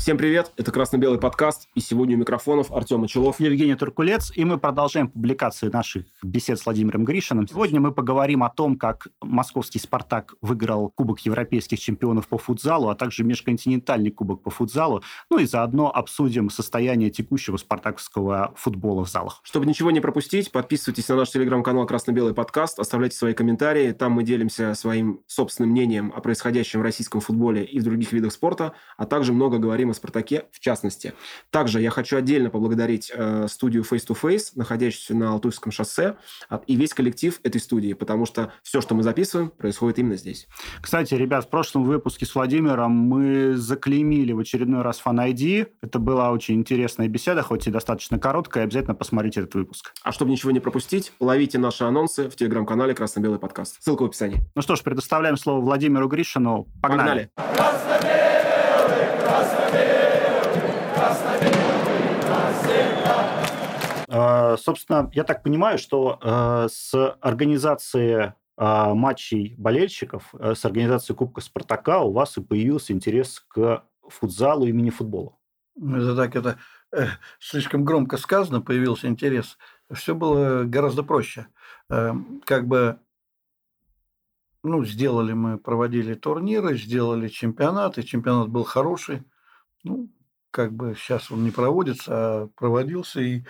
Всем привет, это «Красно-белый подкаст», и сегодня у микрофонов Артем Очелов. Евгений Туркулец, и мы продолжаем публикации наших бесед с Владимиром Гришиным. Сегодня мы поговорим о том, как московский «Спартак» выиграл Кубок европейских чемпионов по футзалу, а также межконтинентальный Кубок по футзалу, ну и заодно обсудим состояние текущего спартаковского футбола в залах. Чтобы ничего не пропустить, подписывайтесь на наш телеграм-канал «Красно-белый подкаст», оставляйте свои комментарии, там мы делимся своим собственным мнением о происходящем в российском футболе и в других видах спорта, а также много говорим о «Спартаке» в частности. Также я хочу отдельно поблагодарить э, студию Face to Face, находящуюся на Алтуйском шоссе, и весь коллектив этой студии, потому что все, что мы записываем, происходит именно здесь. Кстати, ребят, в прошлом выпуске с Владимиром мы заклеймили в очередной раз Fan ID. Это была очень интересная беседа, хоть и достаточно короткая. Обязательно посмотрите этот выпуск. А чтобы ничего не пропустить, ловите наши анонсы в телеграм-канале «Красно-белый подкаст». Ссылка в описании. Ну что ж, предоставляем слово Владимиру Гришину. Погнали! Погнали! А, собственно, я так понимаю, что а, с организацией а, матчей болельщиков, с организацией Кубка Спартака у вас и появился интерес к футзалу и мини-футболу. Это так, это э, слишком громко сказано, появился интерес. Все было гораздо проще. Э, как бы, ну, сделали мы, проводили турниры, сделали чемпионат, и чемпионат был хороший. Ну, как бы сейчас он не проводится, а проводился, и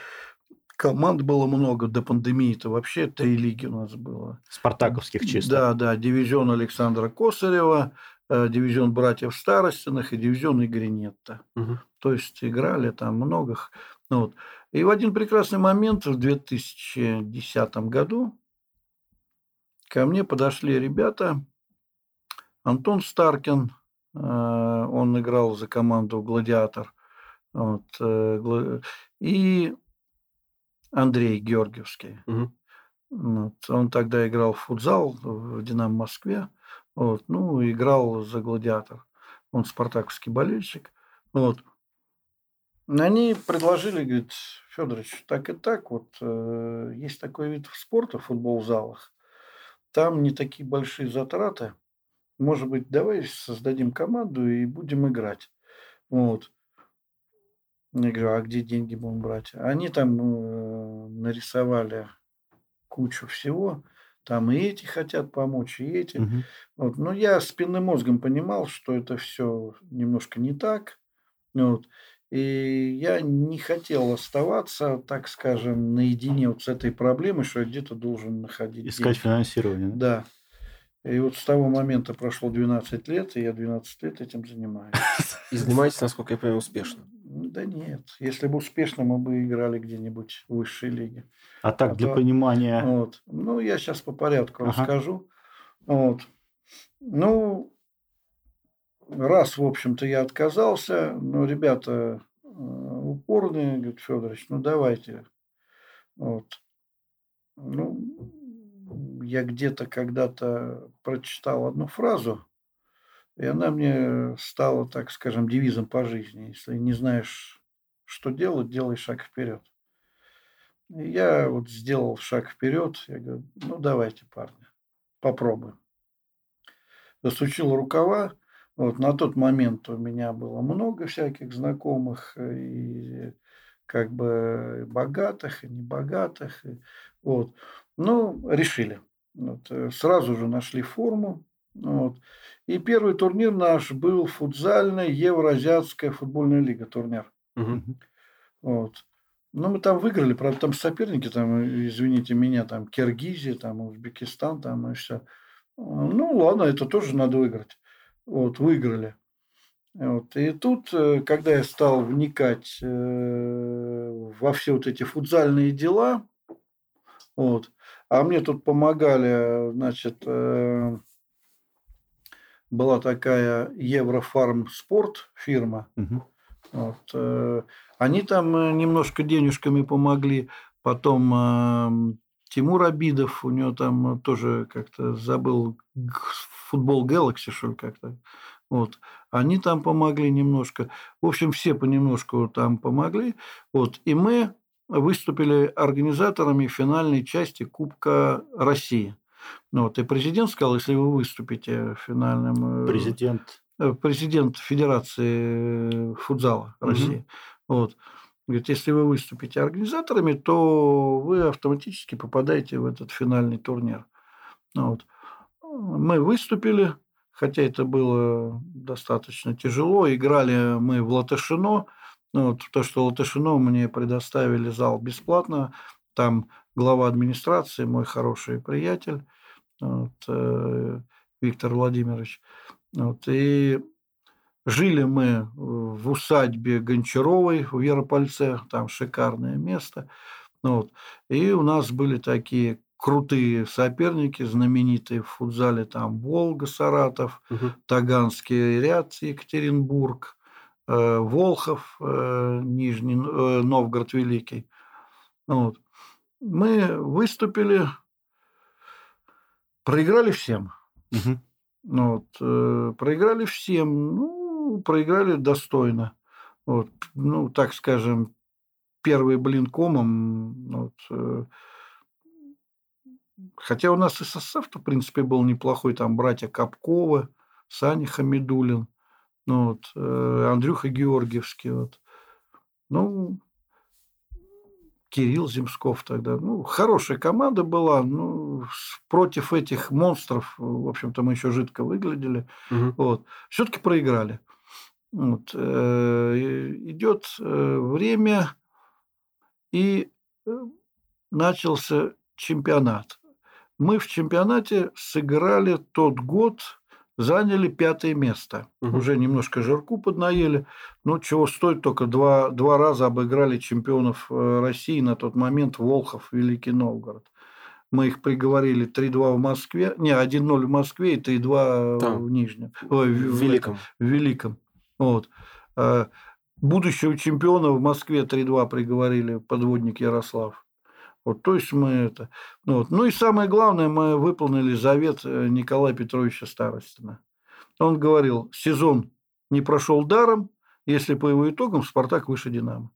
команд было много до пандемии-то. Вообще три лиги у нас было. Спартаковских чисто. Да, да. Дивизион Александра Косарева, э, дивизион братьев Старостиных и дивизион Игоря Нетта. Угу. То есть играли там много. Ну вот. И в один прекрасный момент в 2010 году ко мне подошли ребята. Антон Старкин, он играл за команду «Гладиатор». Вот, э, и Андрей Георгиевский. Угу. Вот. Он тогда играл в футзал в «Динамо Москве». Вот. Ну, играл за «Гладиатор». Он спартаковский болельщик. Вот. Они предложили, говорит, Федорович, так и так, вот э, есть такой вид спорта, футбол в залах. Там не такие большие затраты. Может быть, давай создадим команду и будем играть. Вот. Я говорю, а где деньги будем брать? Они там э, нарисовали кучу всего. Там и эти хотят помочь, и эти. Угу. Вот. Но я спинным мозгом понимал, что это все немножко не так. Вот. И я не хотел оставаться, так скажем, наедине вот с этой проблемой, что я где-то должен находить Искать деньги. финансирование. Да. И вот с того момента прошло 12 лет, и я 12 лет этим занимаюсь. И занимаетесь, насколько я понимаю, успешно. Да нет. Если бы успешно, мы бы играли где-нибудь в высшей лиге. А так, а для то, понимания... Вот. Ну, я сейчас по порядку ага. расскажу. Вот. Ну, раз, в общем-то, я отказался, но ребята э, упорные, говорит, Федорович, ну, давайте. Вот. Ну, я где-то когда-то прочитал одну фразу, и она мне стала, так скажем, девизом по жизни. Если не знаешь, что делать, делай шаг вперед. И я вот сделал шаг вперед. Я говорю, ну давайте, парни, попробуем. Засучил рукава. Вот на тот момент у меня было много всяких знакомых и как бы богатых и небогатых. И, вот. Ну, решили. Вот. Э, сразу же нашли форму. Вот. И первый турнир наш был футзальный Евроазиатская футбольная лига турнир. Угу. Вот. Ну, мы там выиграли, правда, там соперники, там, извините меня, там Киргизия, там Узбекистан, там и все. Ну, ладно, это тоже надо выиграть. Вот, выиграли. Вот. И тут, э, когда я стал вникать э, во все вот эти футзальные дела, вот, а мне тут помогали, значит, э, была такая Еврофарм Спорт фирма. Угу. Вот, э, они там э, немножко денежками помогли. Потом Тимур Абидов, у него там тоже как-то забыл футбол Galaxy, что ли, как-то. Вот. Они там помогли немножко. В общем, все понемножку там помогли. Вот. И мы выступили организаторами финальной части Кубка России. Ну, вот, и президент сказал, если вы выступите финальным... Э, президент президент Федерации футзала России. Угу. Вот. Говорит, если вы выступите организаторами, то вы автоматически попадаете в этот финальный турнир. Вот. Мы выступили, хотя это было достаточно тяжело. Играли мы в Латышино. Ну, вот, то, что Латышино мне предоставили зал бесплатно. Там глава администрации, мой хороший приятель, вот, э, Виктор Владимирович. Вот, и жили мы в усадьбе Гончаровой в Яропольце, там шикарное место. Вот. И у нас были такие крутые соперники, знаменитые в футзале, там Волга, Саратов, угу. Таганский ряд, Екатеринбург, Волхов, э, Нижний э, Новгород Великий. Вот. Мы выступили, проиграли всем. Угу. Вот, э, проиграли всем, ну, проиграли достойно. Вот, ну, так скажем, первый блин комом, вот, э, Хотя у нас и состав-то, в принципе, был неплохой. Там братья Капковы, Саня Хамидулин, ну, вот, э, Андрюха Георгиевский. Вот. Ну, Кирилл Земсков тогда. Ну, хорошая команда была. Ну, против этих монстров, в общем-то, мы еще жидко выглядели. Угу. Вот. Все-таки проиграли. Вот. Э, идет э, время, и начался чемпионат. Мы в чемпионате сыграли тот год, заняли пятое место. Угу. Уже немножко жирку поднаели. Ну, чего стоит, только два, два раза обыграли чемпионов э, России на тот момент Волхов, Великий Новгород. Мы их приговорили 3-2 в Москве. Не, 1-0 в Москве и 3-2 Там, в Нижнем. Ой, в, в Великом. В Великом. Вот. Э, будущего чемпиона в Москве 3-2 приговорили подводник Ярослав. Вот, то есть мы это... Ну, вот. ну и самое главное, мы выполнили завет э, Николая Петровича Старостина. Он говорил, сезон не прошел даром, если по его итогам «Спартак» выше «Динамо».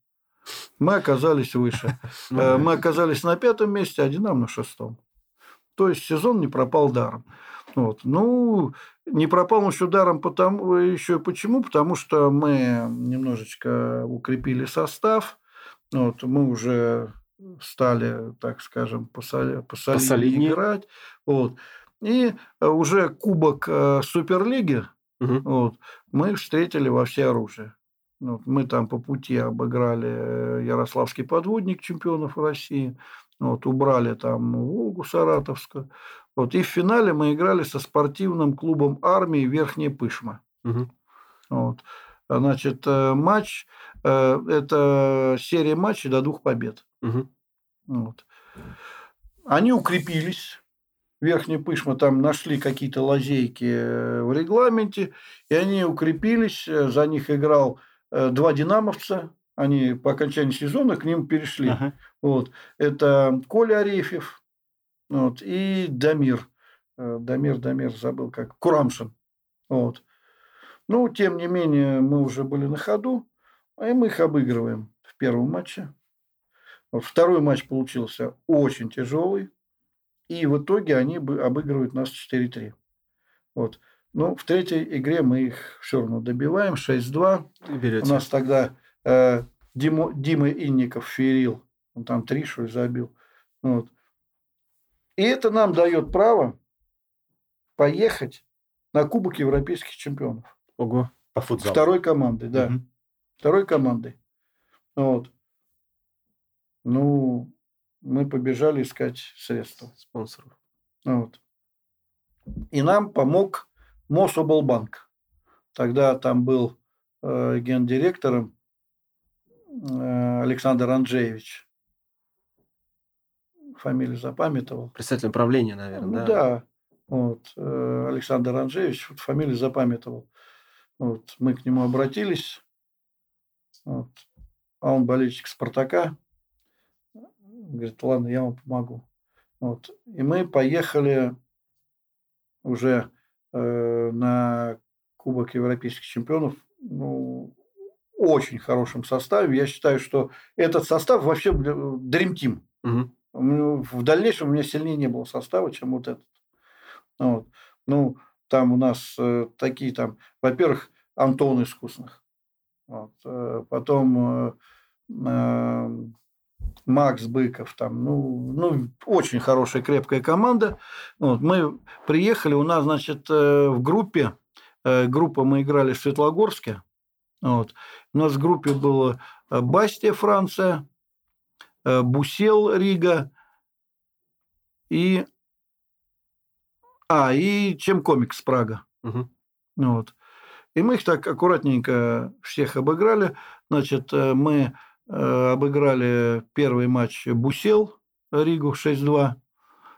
Мы оказались выше. Ну э, мы оказались на пятом месте, а «Динамо» на шестом. То есть сезон не пропал даром. Вот. Ну, не пропал он еще даром потому, еще почему? Потому что мы немножечко укрепили состав. Вот, мы уже стали, так скажем, посоли, посолиднее играть. Вот. И э, уже кубок э, Суперлиги угу. вот, мы встретили во все оружие. Вот, мы там по пути обыграли э, Ярославский подводник чемпионов России, вот, убрали там Волгу Саратовскую. Вот, и в финале мы играли со спортивным клубом армии Верхняя Пышма. Угу. Вот. Значит, матч – это серия матчей до двух побед. Угу. Вот. Они укрепились. Верхняя Пышма там нашли какие-то лазейки э, в регламенте, и они укрепились. Э, за них играл э, два динамовца. Они по окончании сезона к ним перешли. Ага. Вот. Это Коля Арефьев вот, и Дамир. Дамир, Дамир, забыл как. Курамшин. Вот. Ну, тем не менее, мы уже были на ходу, и мы их обыгрываем в первом матче. Второй матч получился очень тяжелый. И в итоге они обыгрывают нас 4-3. Вот. Ну, в третьей игре мы их все равно добиваем. 6-2. У нас тогда э, Дима, Дима Инников ферил. Он там три, что ли, забил. Вот. И это нам дает право поехать на Кубок Европейских чемпионов. Ого, по футзалу. Второй командой, да. Угу. Второй командой. Вот. Ну, мы побежали искать средства. Спонсоров. Вот. И нам помог Мособлбанк. Тогда там был э, гендиректором э, Александр Анджеевич. Фамилию запамятовал. Председатель правления, наверное, ну, да? Да. Вот, э, Александр Анджеевич вот, фамилию запамятовал. Вот, мы к нему обратились. Вот, а он болельщик «Спартака». Говорит, ладно, я вам помогу. Вот. И мы поехали уже э, на Кубок Европейских чемпионов ну, очень хорошем составе. Я считаю, что этот состав вообще Dream Team. Угу. В дальнейшем у меня сильнее не было состава, чем вот этот. Вот. Ну, там у нас э, такие там, во-первых, Антон Искусных. Вот, э, потом э, э, Макс Быков, там, ну, ну, очень хорошая, крепкая команда. Вот, мы приехали, у нас, значит, э, в группе, э, группа мы играли в Светлогорске, вот, у нас в группе было Бастия, Франция, Бусел, Рига и... А, и Чем Комикс, Прага. Угу. Вот. И мы их так аккуратненько всех обыграли. Значит, мы Э, обыграли первый матч Бусел Ригу 6-2.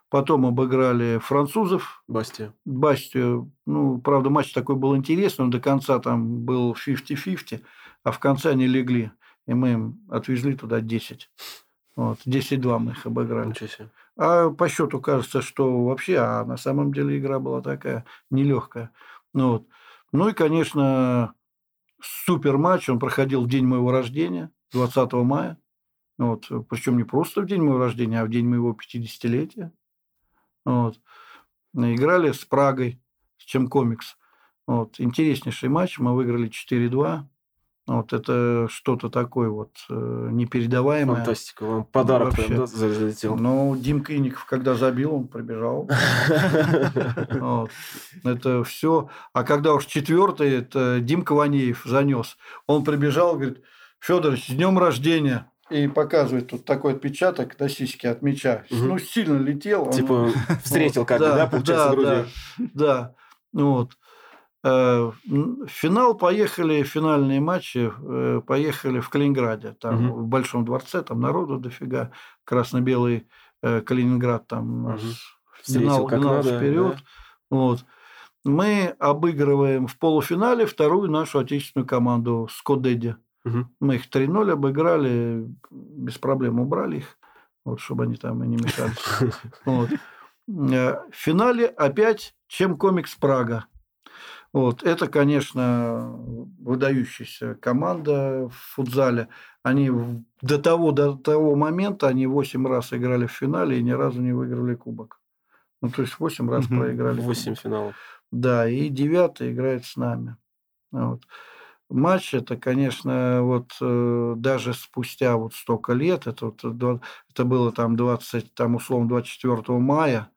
Потом обыграли французов. Басти. Бастию. Ну, правда, матч такой был интересный. Он до конца там был 50-50. А в конце они легли. И мы им отвезли туда 10. Вот, 10-2 мы их обыграли. Ничего себе. А по счету кажется, что вообще, а на самом деле игра была такая нелегкая. Ну, вот. ну и, конечно, супер матч. Он проходил в день моего рождения. 20 мая. Вот. Причем не просто в день моего рождения, а в день моего 50-летия. Вот. Играли с Прагой, с чем комикс. Вот. Интереснейший матч. Мы выиграли 4-2. Вот это что-то такое вот э, непередаваемое. Фантастика. Вам подарок Вообще. прям, да, залетел. Ну, Дим Клиников, когда забил, он пробежал. Это все. А когда уж четвертый, это Дим Каванеев занес. Он прибежал, говорит, Федорович, с днем рождения. И показывает тут такой отпечаток до сиськи от мяча. Угу. Ну, сильно летел. Типа он... встретил как бы, да, получается, да? Да, да. Вот. Э, в финал поехали, финальные матчи э, поехали в Калининграде. Там угу. в Большом дворце, там народу дофига. Красно-белый э, Калининград там угу. финал, финал надо, вперед. Да. Вот. Мы обыгрываем в полуфинале вторую нашу отечественную команду Скодеди. Угу. Мы их 3-0 обыграли, без проблем убрали их, вот, чтобы они там и не мешались. Вот. Э, в финале опять чем комикс Прага. Вот. Это, конечно, выдающаяся команда в футзале. Они до того, до того момента они 8 раз играли в финале и ни разу не выиграли кубок. Ну, то есть 8 раз проиграли. 8 финалов. Да, и девятый играет с нами. Вот матч, это, конечно, вот э, даже спустя вот столько лет, это, вот, это было там 20, там условно 24 мая,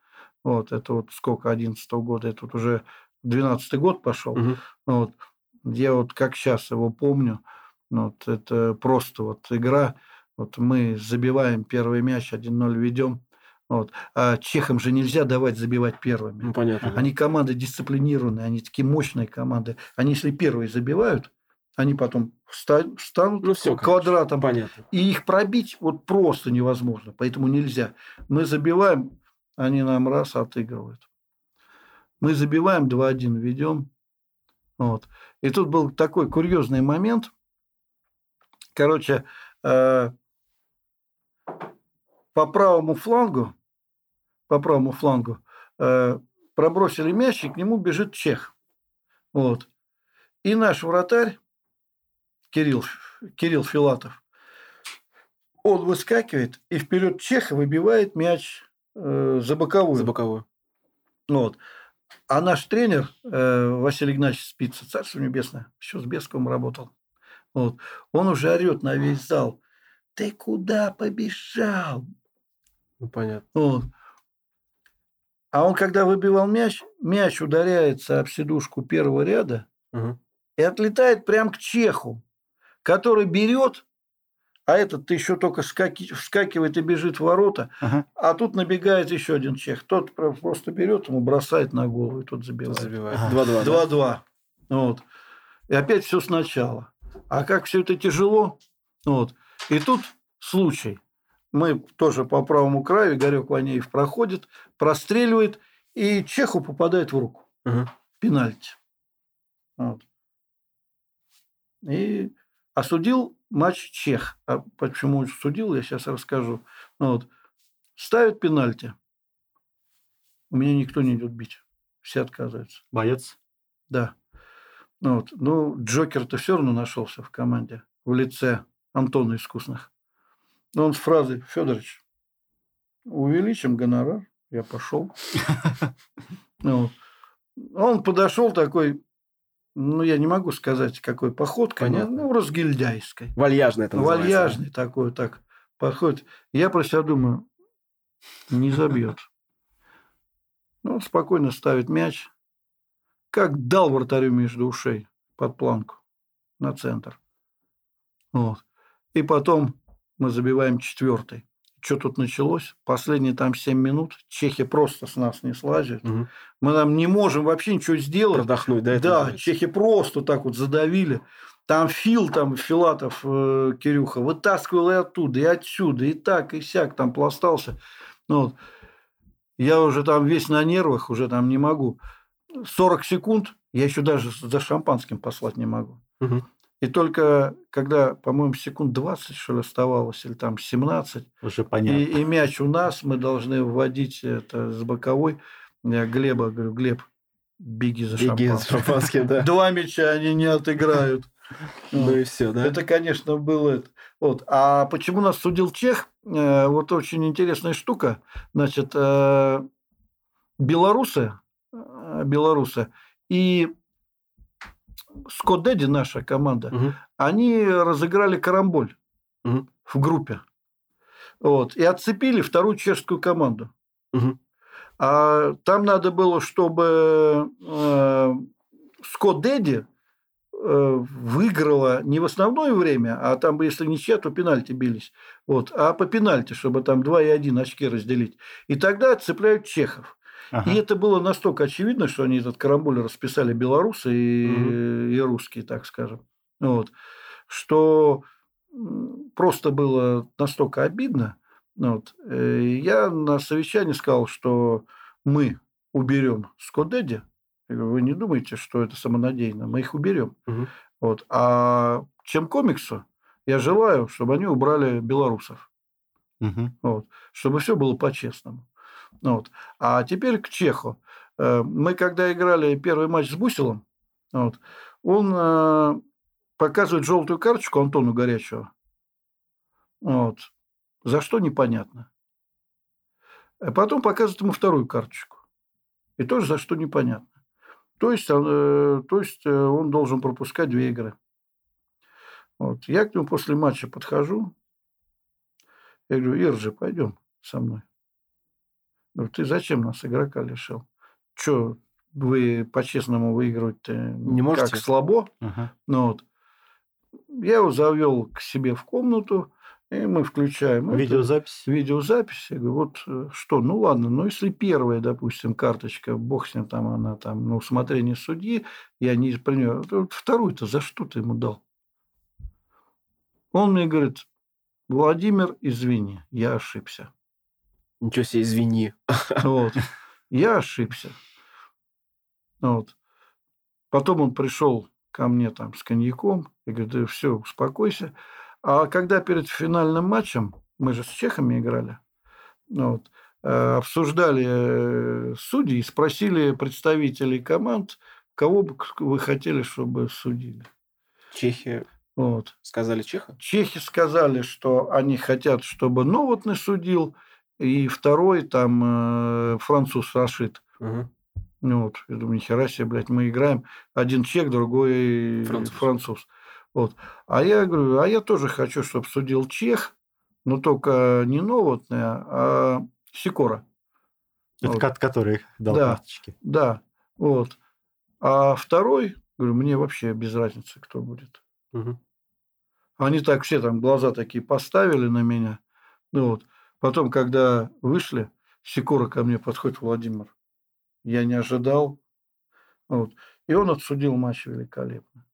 вот, это вот сколько, 11 года, это вот уже 12 год пошел, угу. вот, я вот как сейчас его помню, вот, это просто вот игра, вот мы забиваем первый мяч, 1-0 ведем, вот. А чехам же нельзя давать забивать первыми. Ну, понятно. Они команды дисциплинированные, они такие мощные команды. Они, если первые забивают, они потом встанут ну, все, квадратом. Понятно. И их пробить вот просто невозможно. Поэтому нельзя. Мы забиваем, они нам раз отыгрывают. Мы забиваем 2-1, ведем. Вот. И тут был такой курьезный момент. Короче, э, по правому флангу, по правому флангу э, пробросили мяч, и к нему бежит чех. Вот. И наш вратарь Кирилл, Кирилл Филатов, он выскакивает и вперед Чеха выбивает мяч э, за боковую. За боковую. Вот. А наш тренер э, Василий Игнатьевич Спица, Царство Небесное, еще с Бесковым работал. Вот. Он уже орет на весь зал. Ты куда побежал? Ну, понятно. Вот. А он, когда выбивал мяч, мяч ударяется об сидушку первого ряда угу. и отлетает прямо к Чеху который берет, а этот еще только скаки, вскакивает и бежит в ворота, ага. а тут набегает еще один чех. Тот просто берет, ему бросает на голову, и тот забивает. Забивает. 2-2. 2-2. Да? Вот. И опять все сначала. А как все это тяжело. Вот. И тут случай. Мы тоже по правому краю, Игорек Ванеев проходит, простреливает, и Чеху попадает в руку. Угу. Пенальти. Вот. И Осудил матч Чех. А почему судил, я сейчас расскажу. Ну, вот. Ставят пенальти. У меня никто не идет бить. Все отказываются. Боец? Да. Ну, вот. ну Джокер-то все равно нашелся в команде. В лице Антона Искусных. Но он с фразой «Федорович, увеличим гонорар». Я пошел. Ну, Он подошел такой, ну, я не могу сказать, какой походкой, Понятно. ну, разгильдяйской. Вальяжный это называется. Вальяжный такой, так, подходит. Я про себя думаю, не забьет. Ну, спокойно ставит мяч. Как дал вратарю между ушей под планку на центр. Вот. И потом мы забиваем четвертый. Что тут началось? Последние там 7 минут чехи просто с нас не слазят. Угу. Мы там не можем вообще ничего сделать. Продохнуть, да? Да, называется. чехи просто так вот задавили. Там Фил, там Филатов, э, Кирюха, вытаскивал и оттуда, и отсюда, и так, и сяк там пластался. Ну, вот. Я уже там весь на нервах, уже там не могу. 40 секунд, я еще даже за шампанским послать не могу. Угу. И только когда, по-моему, секунд 20, что ли, оставалось, или там 17, Уже понятно. И, и мяч у нас, мы должны вводить это с боковой. Я Глеба говорю, Глеб, беги за беги шампанским. за шампанским, да. Два мяча они не отыграют. Ну и все, да? Это, конечно, было... Вот. А почему нас судил Чех? Э, вот очень интересная штука. Значит, э, белорусы, э, белорусы и Скотт Дэдди, наша команда, угу. они разыграли карамболь угу. в группе. Вот, и отцепили вторую чешскую команду. Угу. А там надо было, чтобы э, Скотт Дэдди э, выиграла не в основное время, а там бы, если ничья, то пенальти бились. Вот, а по пенальти, чтобы там 2 и 1 очки разделить. И тогда отцепляют чехов. Ага. И это было настолько очевидно, что они этот карамболь расписали белорусы и, угу. и русские, так скажем. Вот. Что просто было настолько обидно. Вот. Э, я на совещании сказал, что мы уберем Скодеди. Вы не думаете, что это самонадеянно. Мы их уберем. Угу. Вот. А чем комиксу, я желаю, чтобы они убрали белорусов. Угу. Вот. Чтобы все было по-честному. Вот. А теперь к Чеху. Э, мы когда играли первый матч с Бусилом, вот, он э, показывает желтую карточку Антону Горячего. Вот. За что непонятно. А потом показывает ему вторую карточку. И тоже за что непонятно. То есть, э, то есть он должен пропускать две игры. Вот. Я к нему после матча подхожу. Я говорю, Иржи, пойдем со мной. Говорю, ты зачем нас игрока лишил? Че, вы по-честному выигрывать не можете? Как слабо? Ага. Ну, вот. Я его завел к себе в комнату, и мы включаем видеозапись. Это, видеозапись. Я говорю, вот э, что, ну ладно, ну если первая, допустим, карточка, бог с ним там, она там на усмотрение судьи, я не принял. Вторую-то за что ты ему дал? Он мне говорит, Владимир, извини, я ошибся. Ничего себе, извини. Вот. Я ошибся. Вот. Потом он пришел ко мне там с коньяком. Я говорю, да все, успокойся. А когда перед финальным матчем, мы же с чехами играли, вот, э, обсуждали э, судьи и спросили представителей команд, кого бы вы хотели, чтобы судили. Чехи вот. сказали Чеха? Чехи сказали, что они хотят, чтобы Новотный судил – и второй там э, француз Рашид. Угу. Ну, вот, я думаю, нихера себе, блядь, мы играем. Один чек, другой француз. француз. Вот. А я говорю, а я тоже хочу, чтобы судил чех, но только не новотная, а Сикора. Это вот. который дал да, карточки. Да, вот. А второй, говорю, мне вообще без разницы, кто будет. Угу. Они так все там глаза такие поставили на меня. Ну вот. Потом, когда вышли, Секура ко мне подходит, Владимир. Я не ожидал. Вот. И он отсудил матч великолепно.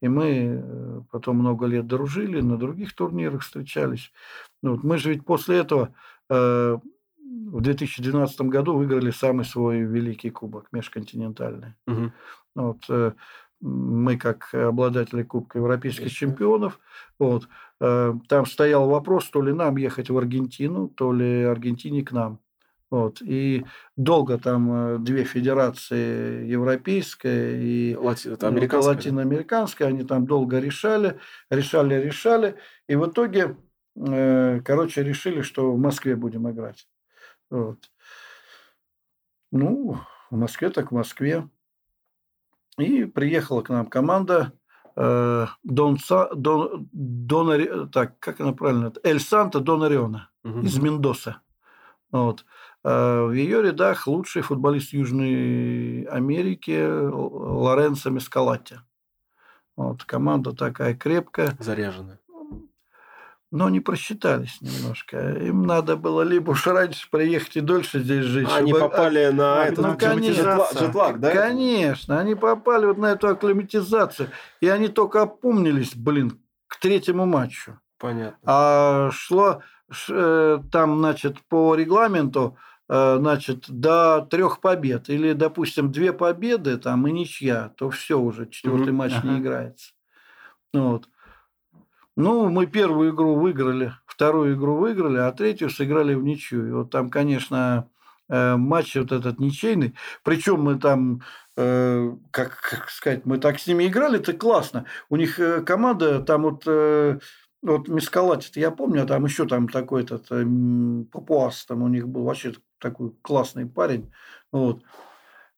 И мы э, потом много лет дружили, на других турнирах встречались. Вот. Мы же ведь после этого э, в 2012 году выиграли самый свой великий кубок, межконтинентальный. Угу. Вот. Э, мы как обладатели Кубка Европейских чемпионов, вот, э, там стоял вопрос, то ли нам ехать в Аргентину, то ли Аргентине к нам. Вот. И долго там э, две федерации, европейская и Латиноамериканская. латиноамериканская, они там долго решали, решали, решали. И в итоге, э, короче, решили, что в Москве будем играть. Вот. Ну, в Москве так в Москве. И приехала к нам команда э, Дон, Дон, Дон, так, как она правильно? Эль Санта Донариона угу. из Мендоса. Вот. Э, в ее рядах лучший футболист Южной Америки Лоренцо Мескалати. Вот, команда такая крепкая. Заряженная но не просчитались немножко. Им надо было либо уж раньше приехать и дольше здесь жить. Они чтобы... попали а, на а, этот ну, конечно, жетлаг, да? Конечно, они попали вот на эту акклиматизацию. И они только опомнились, блин, к третьему матчу. Понятно. А шло э, там, значит, по регламенту э, значит, до трех побед. Или, допустим, две победы там и ничья, то все уже, четвертый mm-hmm. матч ага. не играется. Вот. Ну, мы первую игру выиграли, вторую игру выиграли, а третью сыграли в ничью. И вот там, конечно, э, матч вот этот ничейный. Причем мы там, э, как, как сказать, мы так с ними играли, это классно. У них э, команда там вот вот Мискалатит, я помню, а там еще там такой этот Папуас, там у них был вообще такой классный парень. Вот.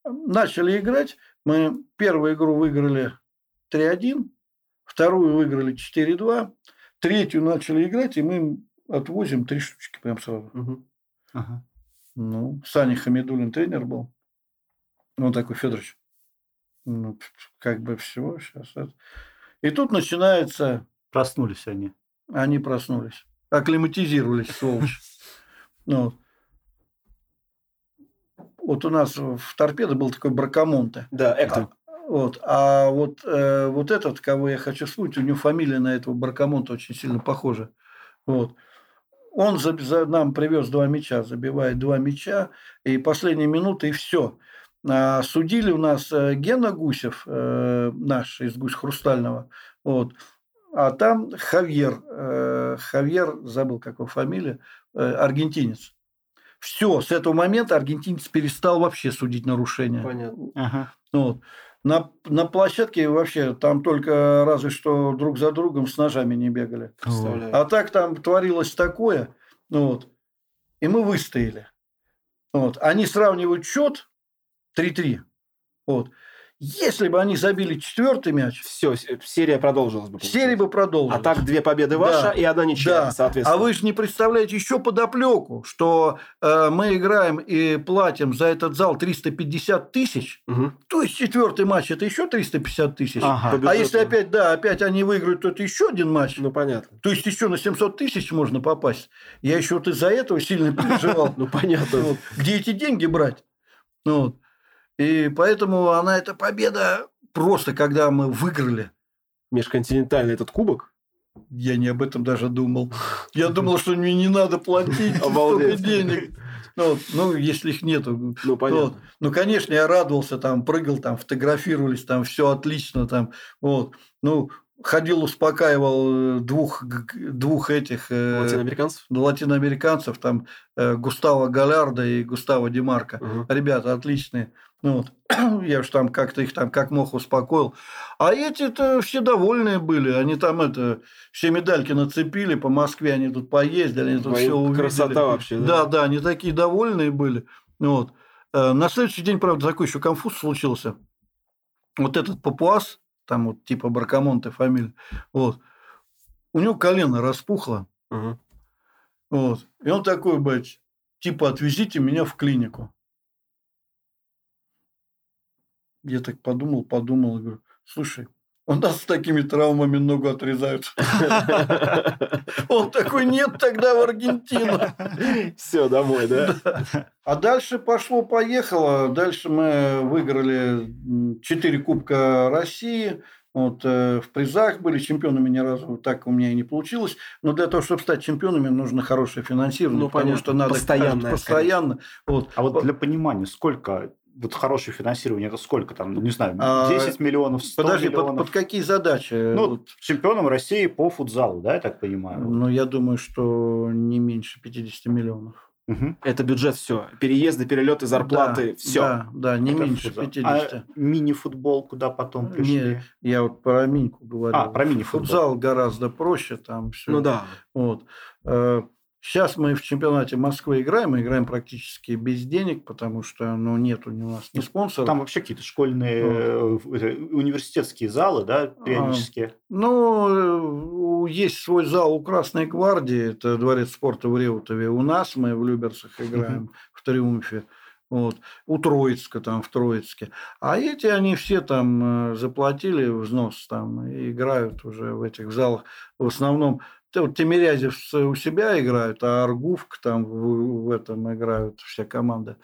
Начали играть, мы первую игру выиграли 3-1, Вторую выиграли 4-2. Третью начали играть, и мы отвозим три штучки прям сразу. Угу. Ага. Ну, Саня Хамидулин тренер был. Ну, такой Федорович. Ну, как бы всего сейчас. И тут начинается... Проснулись они. Они проснулись. Акклиматизировались, сволочь. Ну, вот у нас в торпедо был такой Бракамонте. Да, Эктор. Вот. А вот, э, вот этот, кого я хочу вспомнить, у него фамилия на этого Баркамонта очень сильно похожа. Вот. Он за, за, нам привез два мяча, забивает два мяча, и последние минуты, и все. А судили у нас э, Гена Гусев, э, наш из Гусь Хрустального, вот. а там Хавьер, э, Хавьер, забыл, как его фамилия, э, аргентинец. Все, с этого момента аргентинец перестал вообще судить нарушения. Понятно. Ага. Вот. На, на площадке вообще там только разве что друг за другом с ножами не бегали. А так там творилось такое. Ну, вот, и мы выстояли. Вот. Они сравнивают счет 3-3. Вот. Если бы они забили четвертый мяч... Все, серия продолжилась бы. Серия бы продолжилась. А так две победы ваша да. и одна ничья, да. соответственно. А вы же не представляете еще подоплеку, что э, мы играем и платим за этот зал 350 тысяч, угу. то есть четвертый матч это еще 350 тысяч. Ага. А если опять, да, опять они выиграют, то это еще один матч. Ну, понятно. То есть еще на 700 тысяч можно попасть. Я еще вот из-за этого сильно переживал. Ну, понятно. Где эти деньги брать? Ну, и поэтому она, эта победа, просто когда мы выиграли. Межконтинентальный этот кубок? Я не об этом даже думал. Я думал, что мне не надо платить столько денег. Ну, ну, если их нету. Ну, понятно. Вот. Ну, конечно, я радовался, там, прыгал, там, фотографировались, там, все отлично, там, вот. Ну, ходил, успокаивал э, двух, двух этих... Э, латиноамериканцев? Латиноамериканцев, там, э, Густава Галярда и Густава Демарка. Угу. Ребята отличные. Ну, вот. Я уж там как-то их там как мог успокоил. А эти-то все довольные были. Они там это все медальки нацепили по Москве, они тут поездили, они тут Твою все увидели. Красота вообще, да? Да, да, они такие довольные были. Вот. Э, на следующий день, правда, такой еще конфуз случился. Вот этот папуас, там вот типа Баркамонте фамилия, вот, у него колено распухло. Угу. Вот. И он такой, бать, типа, отвезите меня в клинику. Я так подумал, подумал, и говорю, слушай, у нас с такими травмами ногу отрезают. Он такой, нет, тогда в Аргентину. Все, домой, да? А дальше пошло-поехало. Дальше мы выиграли 4 Кубка России. Вот, э, в призах были чемпионами ни разу так у меня и не получилось. Но для того, чтобы стать чемпионами, нужно хорошее финансирование. Ну, потому понятно. что надо постоянно. постоянно. Вот. А вот для понимания, сколько вот хорошее финансирование, это сколько там, ну, не знаю, 10 а, миллионов, 100 Подожди, миллионов? Под, под какие задачи? Ну, вот. чемпионом России по футзалу, да, я так понимаю? Ну, я думаю, что не меньше 50 миллионов. Угу. Это бюджет все. Переезды, перелеты, зарплаты, да, все. Да, да, не это меньше футзал. 50. А мини-футбол куда потом пришли? Не, я вот про миньку говорю. А, про мини-футбол. Футзал гораздо проще, там все. Ну да. Вот. Э, Сейчас мы в чемпионате Москвы играем, мы играем практически без денег, потому что ну, нет у нас ни спонсоров. Там вообще какие-то школьные, ну, университетские залы, да, а, периодически? Ну, есть свой зал у Красной Гвардии, это дворец спорта в Реутове. У нас мы в Люберцах играем, в Триумфе. Вот. У Троицка там, в Троицке. А эти, они все там э, заплатили взнос там и играют уже в этих залах. В основном вот Тимирязевцы у себя играют, а Аргувк там в, в этом играют все команды.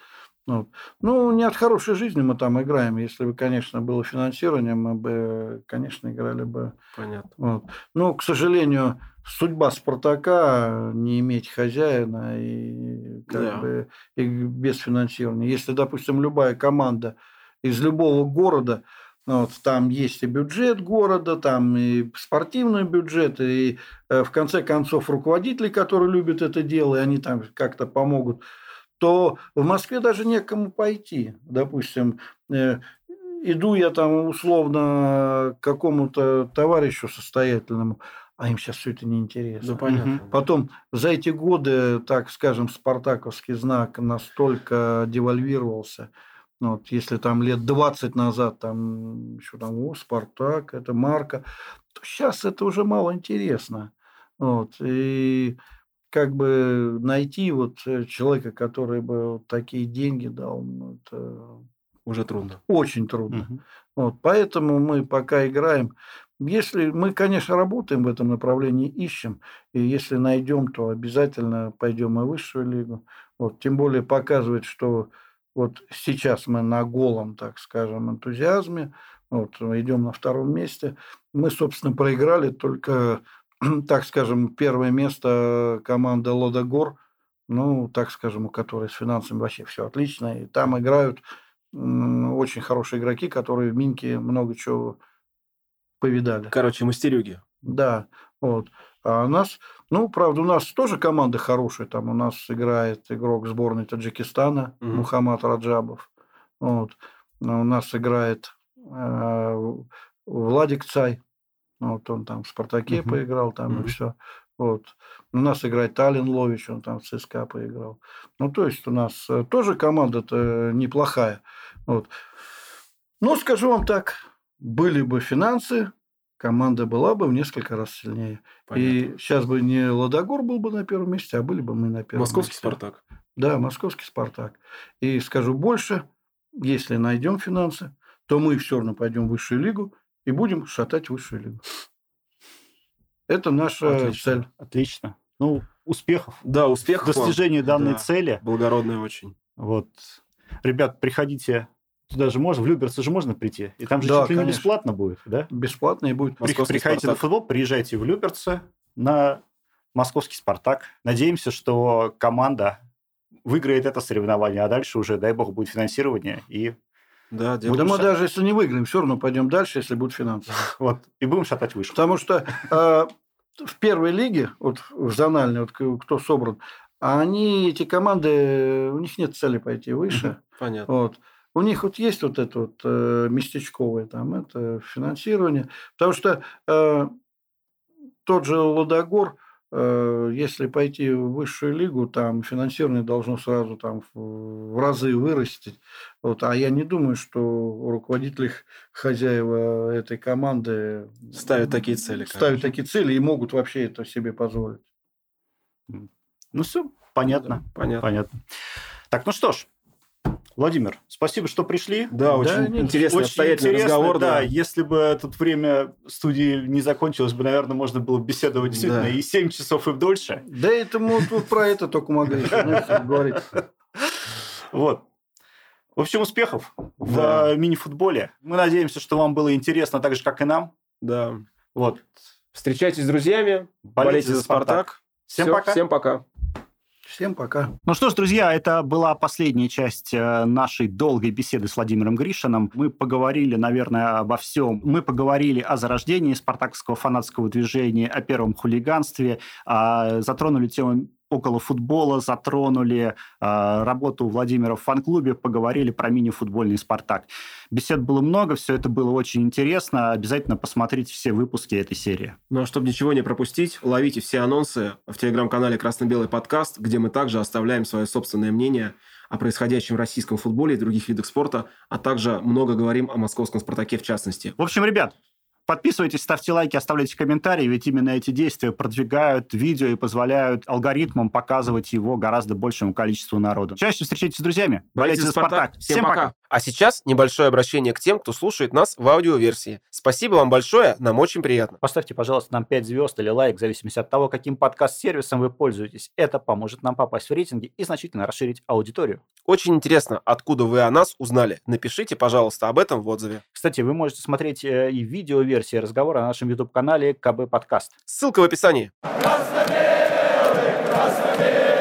Вот. Ну, не от хорошей жизни мы там играем. Если бы, конечно, было финансирование, мы бы, конечно, играли бы. Понятно. Вот. Но, к сожалению, судьба Спартака не иметь хозяина и, как да. бы, и без финансирования. Если, допустим, любая команда из любого города вот, там есть и бюджет города, там и спортивный бюджет, и э, в конце концов руководители, которые любят это дело, и они там как-то помогут, то в Москве даже некому пойти. Допустим, э, иду я там условно к какому-то товарищу состоятельному, а им сейчас все это неинтересно. Ну, понятно. Потом за эти годы, так скажем, спартаковский знак настолько девальвировался – ну, вот, если там лет 20 назад там еще там, о, Спартак, это марка, то сейчас это уже мало интересно. Вот, и как бы найти вот э, человека, который бы вот такие деньги дал, ну, это уже трудно. Очень трудно. Угу. Вот, поэтому мы пока играем. Если мы, конечно, работаем в этом направлении, ищем, и если найдем, то обязательно пойдем и в высшую лигу. Вот, тем более показывать, что вот сейчас мы на голом, так скажем, энтузиазме, вот, идем на втором месте. Мы, собственно, проиграли только, так скажем, первое место команды Лодогор, ну, так скажем, у которой с финансами вообще все отлично. И там играют очень хорошие игроки, которые в Минке много чего повидали. Короче, мастерюги. Да, вот. А у нас, ну, правда, у нас тоже команда хорошая. Там у нас играет игрок сборной Таджикистана mm-hmm. Мухаммад Раджабов. Вот. У нас играет э, Владик Цай. Вот он там в «Спартаке» mm-hmm. поиграл, там mm-hmm. и все. Вот. У нас играет Талин Лович, он там в ЦСКА поиграл. Ну, то есть, у нас э, тоже команда-то неплохая. Вот. Ну, скажу вам так, были бы финансы, команда была бы в несколько раз сильнее. Понятно. И сейчас бы не Ладогор был бы на первом месте, а были бы мы на первом московский месте. Спартак. Да, московский Спартак. И скажу больше, если найдем финансы, то мы все равно пойдем в высшую лигу и будем шатать высшую лигу. Это наша Отлично. цель. Отлично. Ну, успехов. Да, успехов. Достижение вам. данной да. цели. Благородная очень. Вот. Ребят, приходите Туда же можно, в Люберцы же можно прийти. И там же да, чуть ли не бесплатно будет, да? Бесплатно и будет московский Приходите Спартак. на футбол, приезжайте в Люберцы на московский «Спартак». Надеемся, что команда выиграет это соревнование, а дальше уже, дай бог, будет финансирование и да, да мы даже если не выиграем, все равно пойдем дальше, если будут финансы. Вот, и будем шатать выше. Потому что э, в первой лиге, вот в зональной, вот кто собран, они, эти команды, у них нет цели пойти выше. Понятно. Вот. У них вот есть вот это вот э, местечковое там, это финансирование. Потому что э, тот же Ладогор, э, если пойти в высшую лигу, там финансирование должно сразу там в, в разы вырасти. Вот, а я не думаю, что руководители хозяева этой команды ставят такие цели. Ставят конечно. такие цели и могут вообще это себе позволить. Ну все, понятно. Да, понятно. понятно. Так, ну что ж, Владимир, спасибо, что пришли. Да, очень да, интересный, очень обстоятельный интересно, разговор. Да, да, если бы тут время студии не закончилось бы, наверное, можно было беседовать действительно да. и 7 часов, и дольше. Да, это мы про это только могли говорить. Вот. В общем, успехов в мини-футболе. Мы надеемся, что вам было интересно так же, как и нам. Да. Вот. Встречайтесь с друзьями, болейте, болейте за Спартак. Всем пока. Всем пока. Всем пока. Ну что ж, друзья, это была последняя часть э, нашей долгой беседы с Владимиром Гришином. Мы поговорили, наверное, обо всем. Мы поговорили о зарождении спартаковского фанатского движения, о первом хулиганстве, затронули тему около футбола, затронули э, работу Владимира в фан-клубе, поговорили про мини-футбольный «Спартак». Бесед было много, все это было очень интересно. Обязательно посмотрите все выпуски этой серии. Ну а чтобы ничего не пропустить, ловите все анонсы в телеграм-канале «Красно-белый подкаст», где мы также оставляем свое собственное мнение о происходящем в российском футболе и других видах спорта, а также много говорим о московском «Спартаке» в частности. В общем, ребят, Подписывайтесь, ставьте лайки, оставляйте комментарии, ведь именно эти действия продвигают видео и позволяют алгоритмам показывать его гораздо большему количеству народу. Чаще встречайтесь с друзьями. Болейте за Спартак. Всем, Всем пока. пока. А сейчас небольшое обращение к тем, кто слушает нас в аудиоверсии. Спасибо вам большое, нам очень приятно. Поставьте, пожалуйста, нам 5 звезд или лайк, в зависимости от того, каким подкаст-сервисом вы пользуетесь. Это поможет нам попасть в рейтинги и значительно расширить аудиторию. Очень интересно, откуда вы о нас узнали. Напишите, пожалуйста, об этом в отзыве. Кстати, вы можете смотреть э, и видеоверсии разговора на нашем YouTube-канале КБ Подкаст. Ссылка в описании. Красно-белый, красно-белый.